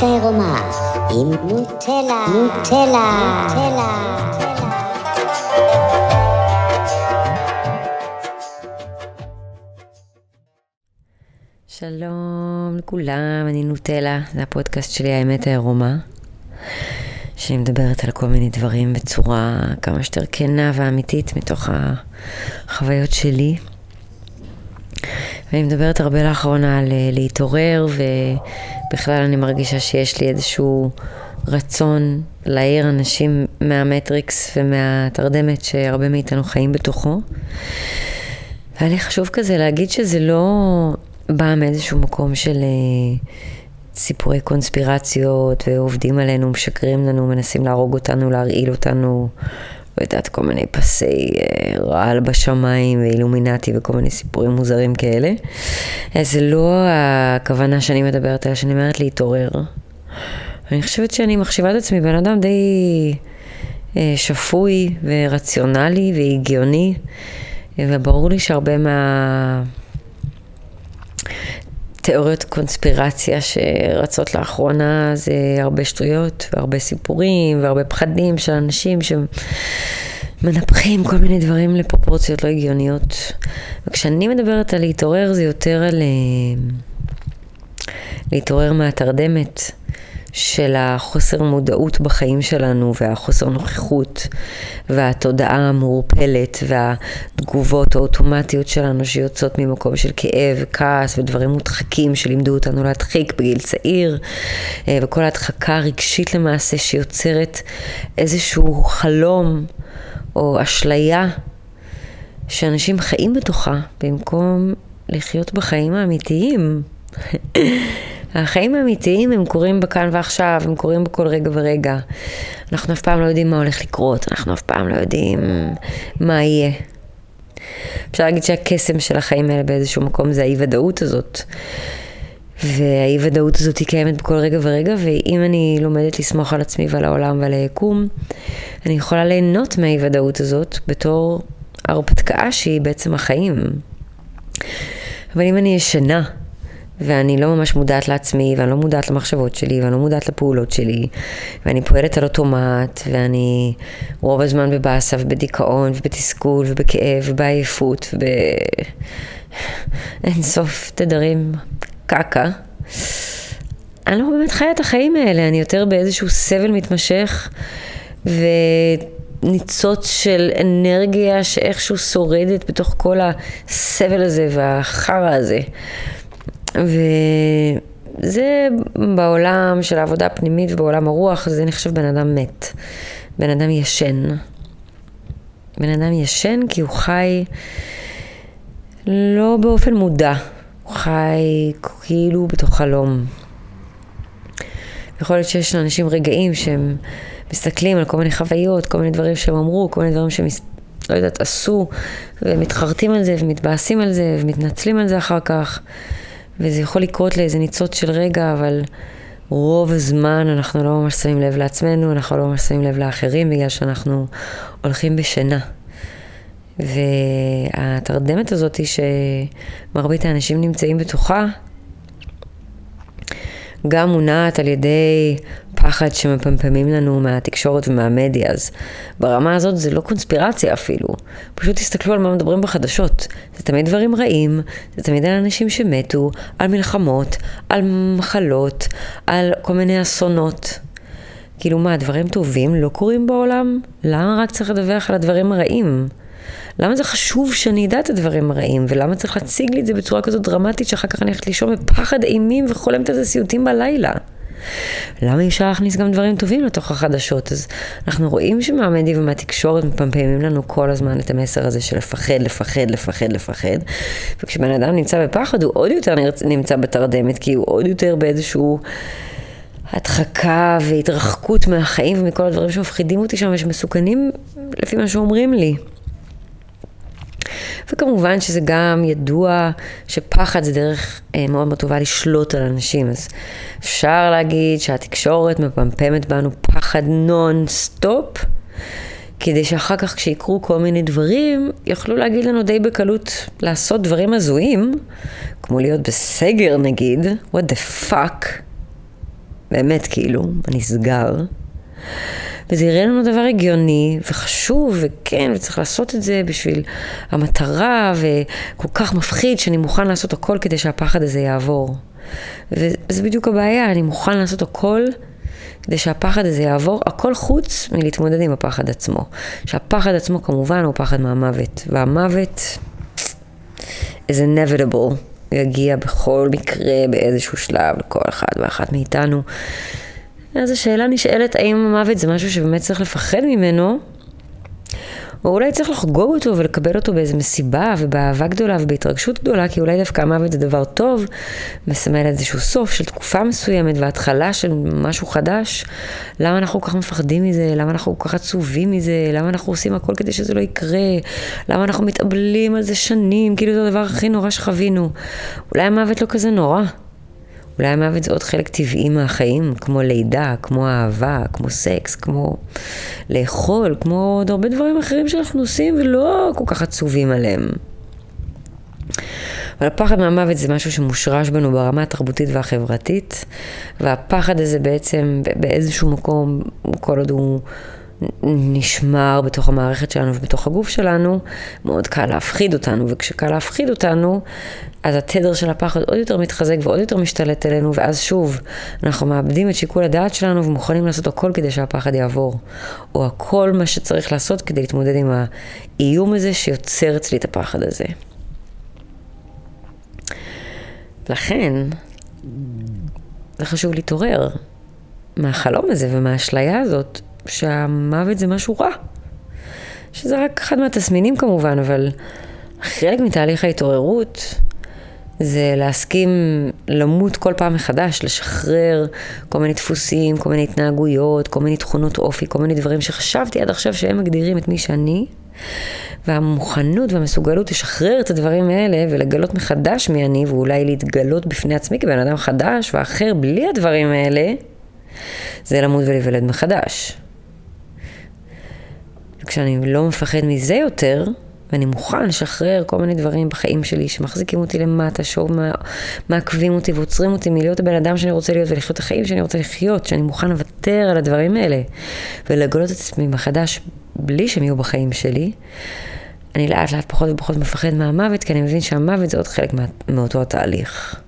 האמת העירומה עם נוטלה, נוטלה, נוטלה. שלום לכולם, אני נוטלה, זה הפודקאסט שלי האמת העירומה, שאני מדברת על כל מיני דברים בצורה כמה שיותר כנה ואמיתית מתוך החוויות שלי. ואני מדברת הרבה לאחרונה על אה, להתעורר, ובכלל אני מרגישה שיש לי איזשהו רצון להעיר אנשים מהמטריקס ומהתרדמת שהרבה מאיתנו חיים בתוכו. והיה לי חשוב כזה להגיד שזה לא בא מאיזשהו מקום של אה, סיפורי קונספירציות ועובדים עלינו, משקרים לנו, מנסים להרוג אותנו, להרעיל אותנו, יודעת, כל מיני פסי אה, רעל בשמיים ואילומינטי וכל מיני סיפורים מוזרים כאלה. אה, זה לא הכוונה שאני מדברת עליה, שאני אומרת להתעורר. אני חושבת שאני מחשיבה את עצמי בן אדם די אה, שפוי ורציונלי והגיוני, וברור לי שהרבה מה... תיאוריות קונספירציה שרצות לאחרונה זה הרבה שטויות והרבה סיפורים והרבה פחדים של אנשים שמנפחים כל מיני דברים לפרופורציות לא הגיוניות. וכשאני מדברת על להתעורר זה יותר על אה, להתעורר מהתרדמת. של החוסר מודעות בחיים שלנו והחוסר נוכחות והתודעה המעורפלת והתגובות האוטומטיות שלנו שיוצאות ממקום של כאב, כעס ודברים מודחקים שלימדו אותנו להדחיק בגיל צעיר אה, וכל ההדחקה הרגשית למעשה שיוצרת איזשהו חלום או אשליה שאנשים חיים בתוכה במקום לחיות בחיים האמיתיים. החיים האמיתיים הם קורים בכאן ועכשיו, הם קורים בכל רגע ורגע. אנחנו אף פעם לא יודעים מה הולך לקרות, אנחנו אף פעם לא יודעים מה יהיה. אפשר להגיד שהקסם של החיים האלה באיזשהו מקום זה האי-ודאות הזאת. והאי-ודאות הזאת היא קיימת בכל רגע ורגע, ואם אני לומדת לסמוך על עצמי ועל העולם ועל היקום, אני יכולה ליהנות מהאי-ודאות הזאת בתור הרפתקה שהיא בעצם החיים. אבל אם אני ישנה ואני לא ממש מודעת לעצמי, ואני לא מודעת למחשבות שלי, ואני לא מודעת לפעולות שלי, ואני פועלת על אוטומט, ואני רוב הזמן בבאסה ובדיכאון ובתסכול ובכאב ובעייפות ובאין סוף תדרים קקה. אני לא באמת חיה את החיים האלה, אני יותר באיזשהו סבל מתמשך וניצוץ של אנרגיה שאיכשהו שורדת בתוך כל הסבל הזה והחרא הזה. וזה בעולם של העבודה הפנימית ובעולם הרוח, זה נחשב בן אדם מת. בן אדם ישן. בן אדם ישן כי הוא חי לא באופן מודע, הוא חי כאילו בתוך חלום. יכול להיות שיש לאנשים רגעים שהם מסתכלים על כל מיני חוויות, כל מיני דברים שהם אמרו, כל מיני דברים שהם, לא יודעת, עשו, ומתחרטים על זה, ומתבאסים על זה, ומתנצלים על זה אחר כך. וזה יכול לקרות לאיזה ניצוץ של רגע, אבל רוב הזמן אנחנו לא ממש שמים לב לעצמנו, אנחנו לא ממש שמים לב לאחרים, בגלל שאנחנו הולכים בשינה. והתרדמת הזאת שמרבית האנשים נמצאים בתוכה, גם מונעת על ידי פחד שמפמפמים לנו מהתקשורת ומהמדיה, אז ברמה הזאת זה לא קונספירציה אפילו. פשוט תסתכלו על מה מדברים בחדשות. זה תמיד דברים רעים, זה תמיד על אנשים שמתו, על מלחמות, על מחלות, על כל מיני אסונות. כאילו מה, דברים טובים לא קורים בעולם? למה רק צריך לדווח על הדברים הרעים? למה זה חשוב שאני אדע את הדברים הרעים, ולמה צריך להציג לי את זה בצורה כזאת דרמטית שאחר כך אני הולכת לישון בפחד אימים וחולמת על זה סיוטים בלילה? למה אי אפשר להכניס גם דברים טובים לתוך החדשות? אז אנחנו רואים שמהמדיה ומהתקשורת מפמפמים לנו כל הזמן את המסר הזה של לפחד, לפחד, לפחד, לפחד. וכשבן אדם נמצא בפחד, הוא עוד יותר נמצא בתרדמת, כי הוא עוד יותר באיזשהו... הדחקה והתרחקות מהחיים ומכל הדברים שמפחידים אותי שם ושמסוכנים לפי מה שאומרים לי. וכמובן שזה גם ידוע שפחד זה דרך אה, מאוד מאוד טובה לשלוט על אנשים. אז אפשר להגיד שהתקשורת מפמפמת בנו פחד נון סטופ, כדי שאחר כך כשיקרו כל מיני דברים, יוכלו להגיד לנו די בקלות לעשות דברים הזויים, כמו להיות בסגר נגיד, what the fuck. באמת כאילו, נסגר. וזה יראה לנו דבר הגיוני וחשוב, וכן, וצריך לעשות את זה בשביל המטרה, וכל כך מפחיד שאני מוכן לעשות הכל כדי שהפחד הזה יעבור. וזה בדיוק הבעיה, אני מוכן לעשות הכל כדי שהפחד הזה יעבור, הכל חוץ מלהתמודד עם הפחד עצמו. שהפחד עצמו כמובן הוא פחד מהמוות, והמוות is inevitable, הוא יגיע בכל מקרה באיזשהו שלב לכל אחד ואחת מאיתנו. אז השאלה נשאלת האם המוות זה משהו שבאמת צריך לפחד ממנו, או אולי צריך לחגוג אותו ולקבל אותו באיזו מסיבה ובאהבה גדולה ובהתרגשות גדולה, כי אולי דווקא המוות זה דבר טוב, מסמל איזשהו סוף של תקופה מסוימת והתחלה של משהו חדש. למה אנחנו כל כך מפחדים מזה? למה אנחנו כל כך עצובים מזה? למה אנחנו עושים הכל כדי שזה לא יקרה? למה אנחנו מתאבלים על זה שנים? כאילו זה הדבר הכי נורא שחווינו. אולי המוות לא כזה נורא. אולי המוות זה עוד חלק טבעי מהחיים, כמו לידה, כמו אהבה, כמו סקס, כמו לאכול, כמו עוד הרבה דברים אחרים שאנחנו עושים ולא כל כך עצובים עליהם. אבל הפחד מהמוות זה משהו שמושרש בנו ברמה התרבותית והחברתית, והפחד הזה בעצם באיזשהו מקום, כל עוד הוא נשמר בתוך המערכת שלנו ובתוך הגוף שלנו, מאוד קל להפחיד אותנו, וכשקל להפחיד אותנו, אז התדר של הפחד עוד יותר מתחזק ועוד יותר משתלט עלינו, ואז שוב, אנחנו מאבדים את שיקול הדעת שלנו ומוכנים לעשות הכל כדי שהפחד יעבור. או הכל מה שצריך לעשות כדי להתמודד עם האיום הזה שיוצר אצלי את הפחד הזה. לכן, זה חשוב להתעורר מהחלום הזה ומהאשליה הזאת שהמוות זה משהו רע. שזה רק אחד מהתסמינים כמובן, אבל חלק מתהליך ההתעוררות זה להסכים למות כל פעם מחדש, לשחרר כל מיני דפוסים, כל מיני התנהגויות, כל מיני תכונות אופי, כל מיני דברים שחשבתי עד עכשיו שהם מגדירים את מי שאני. והמוכנות והמסוגלות לשחרר את הדברים האלה ולגלות מחדש מי אני, ואולי להתגלות בפני עצמי כבן אדם חדש ואחר בלי הדברים האלה, זה למות ולהיוולד מחדש. וכשאני לא מפחד מזה יותר, ואני מוכן לשחרר כל מיני דברים בחיים שלי שמחזיקים אותי למטה, שוב מעכבים אותי ועוצרים אותי מלהיות הבן אדם שאני רוצה להיות ולחיות את החיים שאני רוצה לחיות, שאני מוכן לוותר על הדברים האלה ולגלות את עצמי מחדש בלי שהם יהיו בחיים שלי. אני לאט לאט פחות ופחות מפחד מהמוות, כי אני מבין שהמוות זה עוד חלק מה, מאותו התהליך.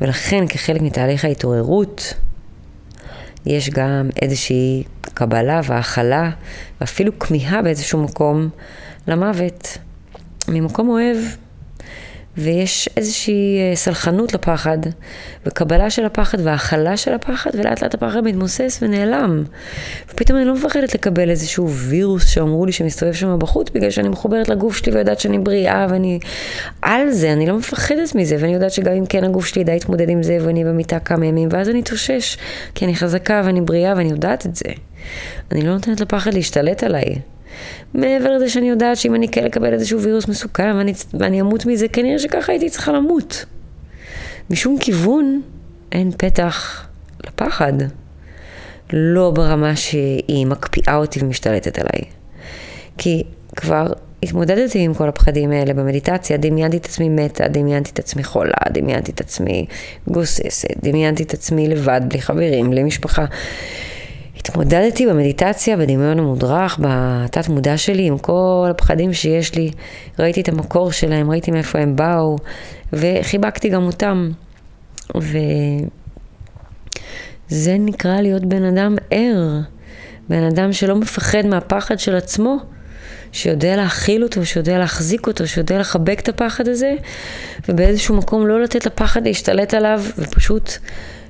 ולכן כחלק מתהליך ההתעוררות, יש גם איזושהי קבלה והכלה, ואפילו כמיהה באיזשהו מקום למוות, ממקום אוהב. ויש איזושהי אה, סלחנות לפחד, וקבלה של הפחד והכלה של הפחד, ולאט לאט הפחד מתמוסס ונעלם. ופתאום אני לא מפחדת לקבל איזשהו וירוס שאמרו לי שמסתובב שם בחוץ, בגלל שאני מחוברת לגוף שלי ויודעת שאני בריאה, ואני על זה, אני לא מפחדת מזה, ואני יודעת שגם אם כן הגוף שלי ידע להתמודד עם זה, ואני במיטה כמה ימים, ואז אני אתאושש, כי אני חזקה ואני בריאה ואני יודעת את זה. אני לא נותנת לפחד להשתלט עליי. מעבר לזה שאני יודעת שאם אני כן אקבל איזשהו וירוס מסוכן ואני, ואני אמות מזה, כנראה שככה הייתי צריכה למות. משום כיוון אין פתח לפחד. לא ברמה שהיא מקפיאה אותי ומשתלטת עליי. כי כבר התמודדתי עם כל הפחדים האלה במדיטציה, דמיינתי את עצמי מתה, דמיינתי את עצמי חולה, דמיינתי את עצמי גוססת, דמיינתי את עצמי לבד, בלי חברים, בלי משפחה. התמודדתי במדיטציה, בדמיון המודרך, בתת מודע שלי, עם כל הפחדים שיש לי. ראיתי את המקור שלהם, ראיתי מאיפה הם באו, וחיבקתי גם אותם. וזה נקרא להיות בן אדם ער. בן אדם שלא מפחד מהפחד של עצמו, שיודע להכיל אותו, שיודע להחזיק אותו, שיודע לחבק את הפחד הזה, ובאיזשהו מקום לא לתת לפחד להשתלט עליו, ופשוט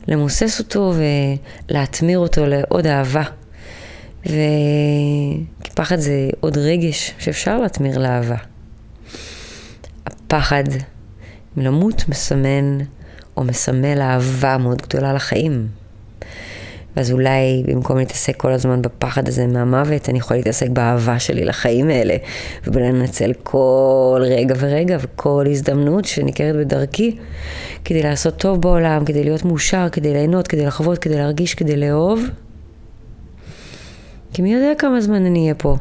למוסס אותו ולהטמיר אותו לעוד אהבה. ו... כי פחד זה עוד רגש שאפשר להטמיר לאהבה. הפחד מלמות מסמן או מסמל אהבה מאוד גדולה לחיים. ואז אולי במקום להתעסק כל הזמן בפחד הזה מהמוות, אני יכולה להתעסק באהבה שלי לחיים האלה, ולנצל כל רגע ורגע וכל הזדמנות שניכרת בדרכי, כדי לעשות טוב בעולם, כדי להיות מאושר, כדי ליהנות, כדי לחוות, כדי להרגיש, כדי לאהוב. כי מי יודע כמה זמן אני אהיה פה.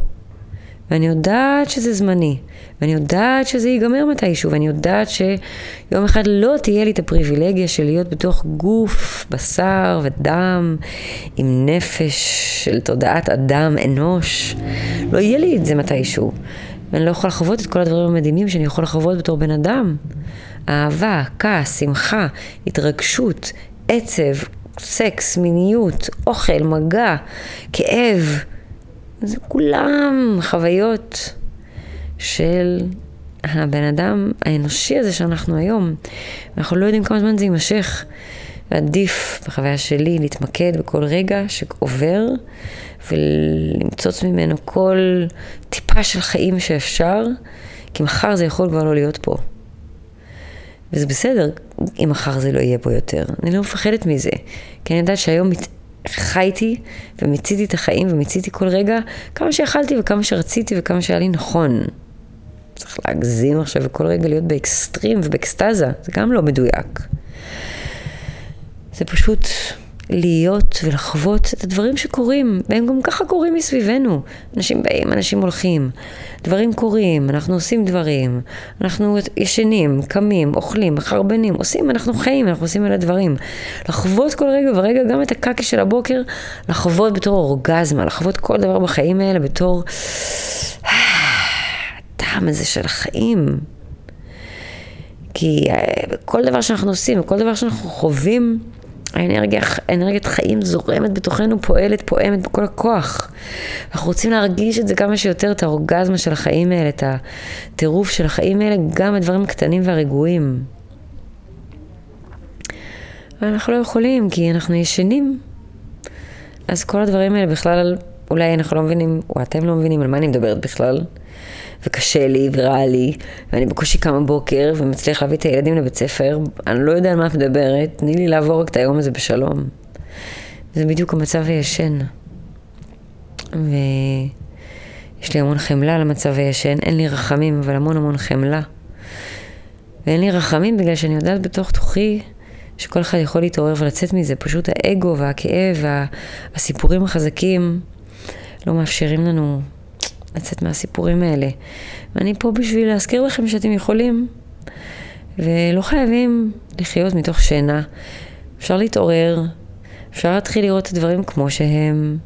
ואני יודעת שזה זמני, ואני יודעת שזה ייגמר מתישהו, ואני יודעת שיום אחד לא תהיה לי את הפריבילגיה של להיות בתוך גוף, בשר ודם, עם נפש של תודעת אדם, אנוש. לא יהיה לי את זה מתישהו. ואני לא יכולה לחוות את כל הדברים המדהימים שאני יכול לחוות בתור בן אדם. אהבה, כעס, שמחה, התרגשות, עצב, סקס, מיניות, אוכל, מגע, כאב. זה כולם חוויות של הבן אדם האנושי הזה שאנחנו היום. אנחנו לא יודעים כמה זמן זה יימשך. ועדיף, בחוויה שלי, להתמקד בכל רגע שעובר ולמצוץ ממנו כל טיפה של חיים שאפשר, כי מחר זה יכול כבר לא להיות פה. וזה בסדר אם מחר זה לא יהיה פה יותר. אני לא מפחדת מזה, כי אני יודעת שהיום. חייתי ומיציתי את החיים ומיציתי כל רגע כמה שיכלתי וכמה שרציתי וכמה שהיה לי נכון. צריך להגזים עכשיו וכל רגע להיות באקסטרים ובאקסטזה, זה גם לא מדויק. זה פשוט להיות ולחוות את הדברים שקורים, והם גם ככה קורים מסביבנו. אנשים באים, אנשים הולכים, דברים קורים, אנחנו עושים דברים, אנחנו ישנים, קמים, אוכלים, מחרבנים, עושים, אנחנו חיים, אנחנו עושים אלה דברים. לחוות כל רגע ורגע, גם את הקקי של הבוקר, לחוות בתור אורגזמה, לחוות כל דבר בחיים האלה בתור הטעם הזה של החיים. כי אה, כל דבר שאנחנו עושים, וכל דבר שאנחנו חווים, האנרגיה, אנרגיית חיים זורמת בתוכנו, פועלת, פועמת בכל הכוח. אנחנו רוצים להרגיש את זה כמה שיותר, את האורגזמה של החיים האלה, את הטירוף של החיים האלה, גם הדברים הקטנים והרגועים. ואנחנו לא יכולים, כי אנחנו ישנים. אז כל הדברים האלה בכלל, אולי אנחנו לא מבינים, או אתם לא מבינים על מה אני מדברת בכלל. וקשה לי ורע לי, ואני בקושי קמה בוקר ומצליח להביא את הילדים לבית ספר, אני לא יודע על מה את מדברת, תני לי לעבור רק את היום הזה בשלום. זה בדיוק המצב הישן. ויש לי המון חמלה למצב הישן, אין לי רחמים, אבל המון המון חמלה. ואין לי רחמים בגלל שאני יודעת בתוך תוכי שכל אחד יכול להתעורר ולצאת מזה. פשוט האגו והכאב והסיפורים החזקים לא מאפשרים לנו לצאת מהסיפורים האלה. ואני פה בשביל להזכיר לכם שאתם יכולים, ולא חייבים לחיות מתוך שינה. אפשר להתעורר, אפשר להתחיל לראות את הדברים כמו שהם.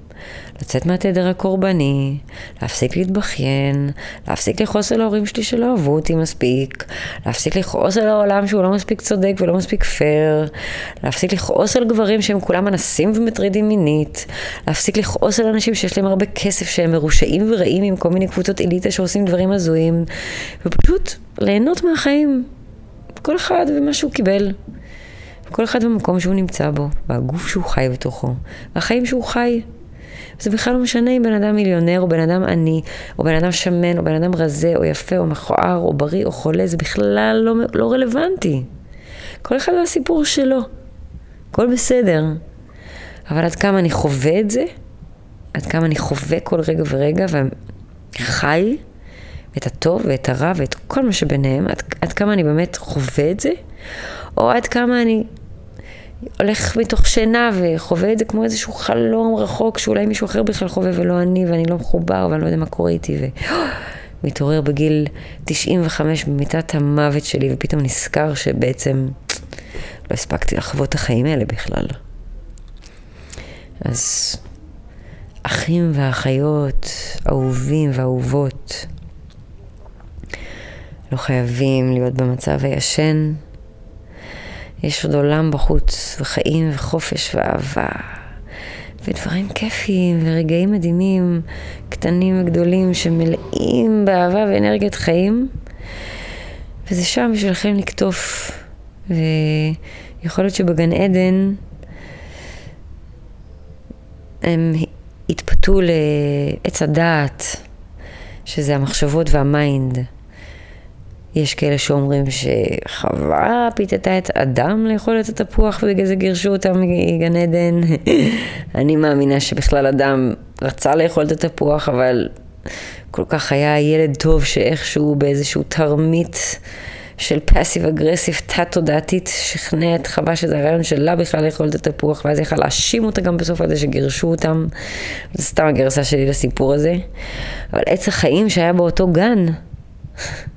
לצאת מהתדר הקורבני, להפסיק להתבכיין, להפסיק לכעוס על ההורים שלי שלא אהבו אותי מספיק, להפסיק לכעוס על העולם שהוא לא מספיק צודק ולא מספיק פייר, להפסיק לכעוס על גברים שהם כולם אנסים ומטרידים מינית, להפסיק לכעוס על אנשים שיש להם הרבה כסף שהם מרושעים ורעים עם כל מיני קבוצות אליטה שעושים דברים הזויים, ופשוט ליהנות מהחיים. כל אחד ומה שהוא קיבל. כל אחד במקום שהוא נמצא בו, והגוף שהוא חי בתוכו, והחיים שהוא חי. זה בכלל לא משנה אם בן אדם מיליונר, או בן אדם עני, או בן אדם שמן, או בן אדם רזה, או יפה, או מכוער, או בריא, או חולה, זה בכלל לא, לא רלוונטי. כל אחד והסיפור שלו. הכל בסדר. אבל עד כמה אני חווה את זה, עד כמה אני חווה כל רגע ורגע, וחי את הטוב ואת הרע ואת כל מה שביניהם, עד, עד כמה אני באמת חווה את זה, או עד כמה אני הולך מתוך שינה וחווה את זה כמו איזשהו חלום רחוק שאולי מישהו אחר בכלל חווה ולא אני ואני לא מחובר ואני לא יודע מה קורה איתי ומתעורר בגיל 95 במיטת המוות שלי ופתאום נזכר שבעצם לא הספקתי לחוות את החיים האלה בכלל. אז אחים ואחיות, אהובים ואהובות, לא חייבים להיות במצב הישן. יש עוד עולם בחוץ, וחיים וחופש ואהבה, ודברים כיפיים ורגעים מדהימים, קטנים וגדולים, שמלאים באהבה ואנרגיית חיים, וזה שם בשבילכם לקטוף. ויכול להיות שבגן עדן הם התפתו לעץ הדעת, שזה המחשבות והמיינד. יש כאלה שאומרים שחווה פיתתה את אדם לאכול את התפוח ובגלל זה גירשו אותם מגן עדן. אני מאמינה שבכלל אדם רצה לאכול את התפוח, אבל כל כך היה ילד טוב שאיכשהו באיזשהו תרמית של פאסיב אגרסיב תת-תודעתית, שכנע את חווה שזה הרעיון שלה בכלל לאכול את התפוח, ואז יכל להאשים אותה גם בסוף על זה שגירשו אותם. זה סתם הגרסה שלי לסיפור הזה. אבל עץ החיים שהיה באותו גן,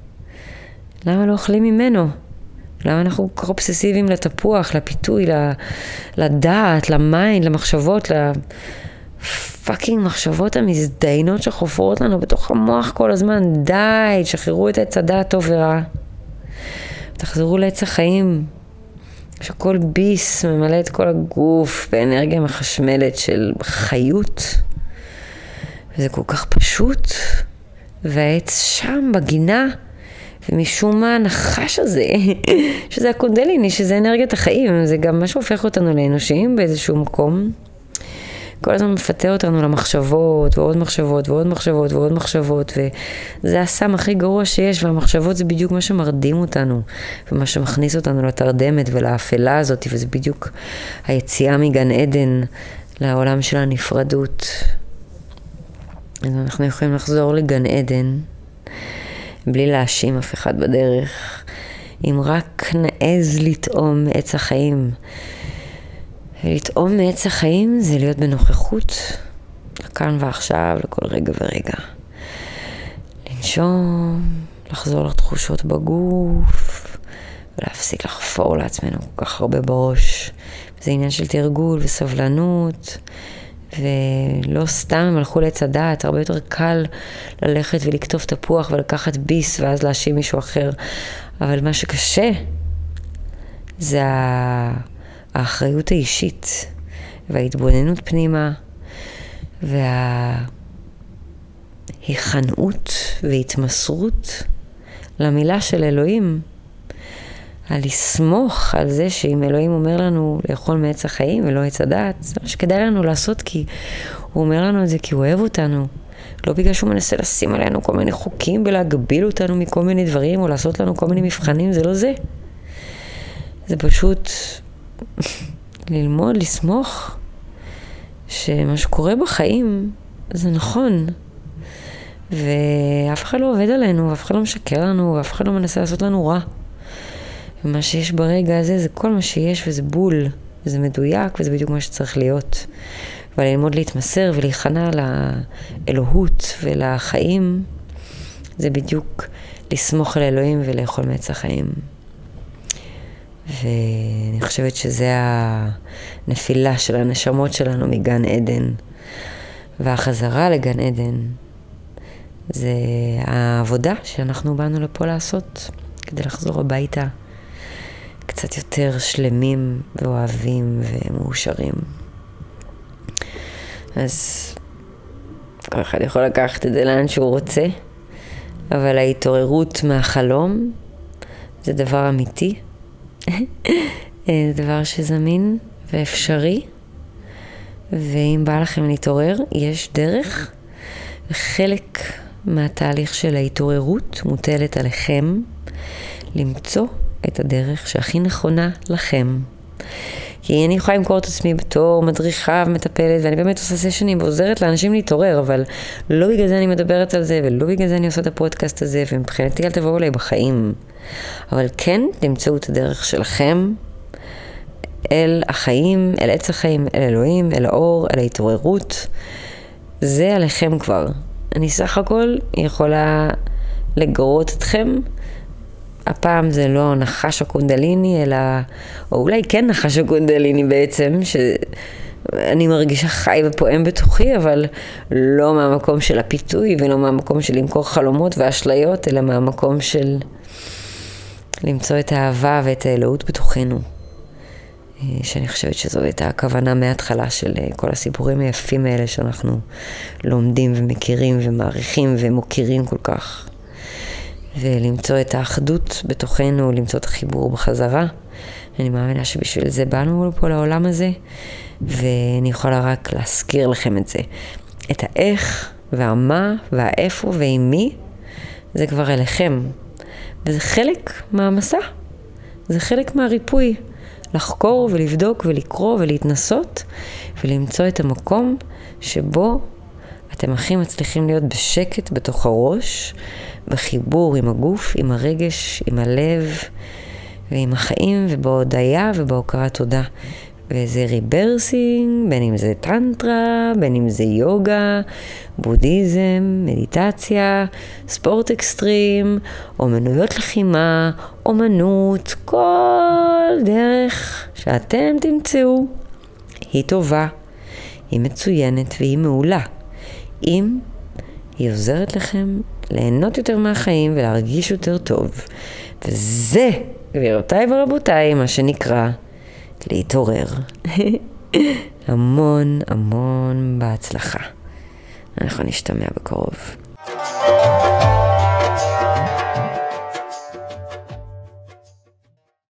למה לא אוכלים ממנו? למה אנחנו כל כך אובססיביים לתפוח, לפיתוי, לדעת, ל mind, למחשבות, ל fucking מחשבות המזדיינות שחופרות לנו בתוך המוח כל הזמן? די, תשחררו את עץ הדעת טוב ורע. תחזרו לעץ החיים, שכל ביס ממלא את כל הגוף באנרגיה מחשמלת של חיות. וזה כל כך פשוט, והעץ שם בגינה. ומשום מה הנחש הזה, שזה הקונדליני, שזה אנרגיית החיים, זה גם מה שהופך אותנו לאנושיים באיזשהו מקום. כל הזמן מפתה אותנו למחשבות, ועוד מחשבות, ועוד מחשבות, ועוד מחשבות, וזה הסם הכי גרוע שיש, והמחשבות זה בדיוק מה שמרדים אותנו, ומה שמכניס אותנו לתרדמת ולאפלה הזאת, וזה בדיוק היציאה מגן עדן לעולם של הנפרדות. אז אנחנו יכולים לחזור לגן עדן. בלי להאשים אף אחד בדרך, אם רק נעז לטעום מעץ החיים. לטעום מעץ החיים זה להיות בנוכחות, כאן ועכשיו, לכל רגע ורגע. לנשום, לחזור לתחושות בגוף, ולהפסיק לחפור לעצמנו כל כך הרבה בראש. זה עניין של תרגול וסבלנות. ולא סתם הם הלכו לעץ הדעת, הרבה יותר קל ללכת ולקטוף תפוח ולקחת ביס ואז להאשים מישהו אחר. אבל מה שקשה זה האחריות האישית וההתבוננות פנימה וההיכנעות והתמסרות למילה של אלוהים. על לסמוך על זה שאם אלוהים אומר לנו לאכול מעץ החיים ולא עץ הדעת, זה מה שכדאי לנו לעשות כי הוא אומר לנו את זה כי הוא אוהב אותנו. לא בגלל שהוא מנסה לשים עלינו כל מיני חוקים ולהגביל אותנו מכל מיני דברים או לעשות לנו כל מיני מבחנים, זה לא זה. זה פשוט ללמוד, לסמוך שמה שקורה בחיים זה נכון. ואף אחד לא עובד עלינו, ואף אחד לא משקר לנו, ואף אחד לא מנסה לעשות לנו רע. ומה שיש ברגע הזה זה כל מה שיש וזה בול, וזה מדויק וזה בדיוק מה שצריך להיות. וללמוד להתמסר ולהיכנע לאלוהות ולחיים, זה בדיוק לסמוך על אלוהים ולאכול מעץ החיים. ואני חושבת שזה הנפילה של הנשמות שלנו מגן עדן. והחזרה לגן עדן זה העבודה שאנחנו באנו לפה לעשות כדי לחזור הביתה. קצת יותר שלמים ואוהבים ומאושרים. אז כל אחד יכול לקחת את זה לאן שהוא רוצה, אבל ההתעוררות מהחלום זה דבר אמיתי, זה דבר שזמין ואפשרי, ואם בא לכם להתעורר, יש דרך, וחלק מהתהליך של ההתעוררות מוטלת עליכם למצוא את הדרך שהכי נכונה לכם. כי אני יכולה למכור את עצמי בתור מדריכה ומטפלת, ואני באמת עושה סשנים ועוזרת לאנשים להתעורר, אבל לא בגלל זה אני מדברת על זה, ולא בגלל זה אני עושה את הפודקאסט הזה, ומבחינתי אל תבואו אליי בחיים. אבל כן, תמצאו את הדרך שלכם אל החיים, אל עץ החיים, אל אלוהים, אל האור, אל ההתעוררות. זה עליכם כבר. אני סך הכל יכולה לגרות אתכם הפעם זה לא נחש הקונדליני, אלא, או אולי כן נחש הקונדליני בעצם, שאני מרגישה חי ופועם בתוכי, אבל לא מהמקום של הפיתוי ולא מהמקום של למכור חלומות ואשליות, אלא מהמקום של למצוא את האהבה ואת האלוהות בתוכנו. אה, שאני חושבת שזו הייתה הכוונה מההתחלה של אה, כל הסיפורים היפים האלה שאנחנו לומדים ומכירים ומעריכים ומוקירים כל כך. ולמצוא את האחדות בתוכנו, למצוא את החיבור בחזרה. אני מאמינה שבשביל זה באנו לפה לעולם הזה, ואני יכולה רק להזכיר לכם את זה. את האיך והמה והאיפה ועם מי, זה כבר אליכם. וזה חלק מהמסע, זה חלק מהריפוי. לחקור ולבדוק ולקרוא ולהתנסות ולמצוא את המקום שבו אתם הכי מצליחים להיות בשקט בתוך הראש, בחיבור עם הגוף, עם הרגש, עם הלב ועם החיים ובהודיה ובהוקרת תודה. וזה rebirthing, בין אם זה טנטרה, בין אם זה יוגה, בודהיזם, מדיטציה, ספורט אקסטרים, אומנויות לחימה, אומנות, כל דרך שאתם תמצאו היא טובה, היא מצוינת והיא מעולה. אם היא עוזרת לכם ליהנות יותר מהחיים ולהרגיש יותר טוב. וזה, גבירותיי ורבותיי, מה שנקרא להתעורר. המון המון בהצלחה. אנחנו נשתמע בקרוב.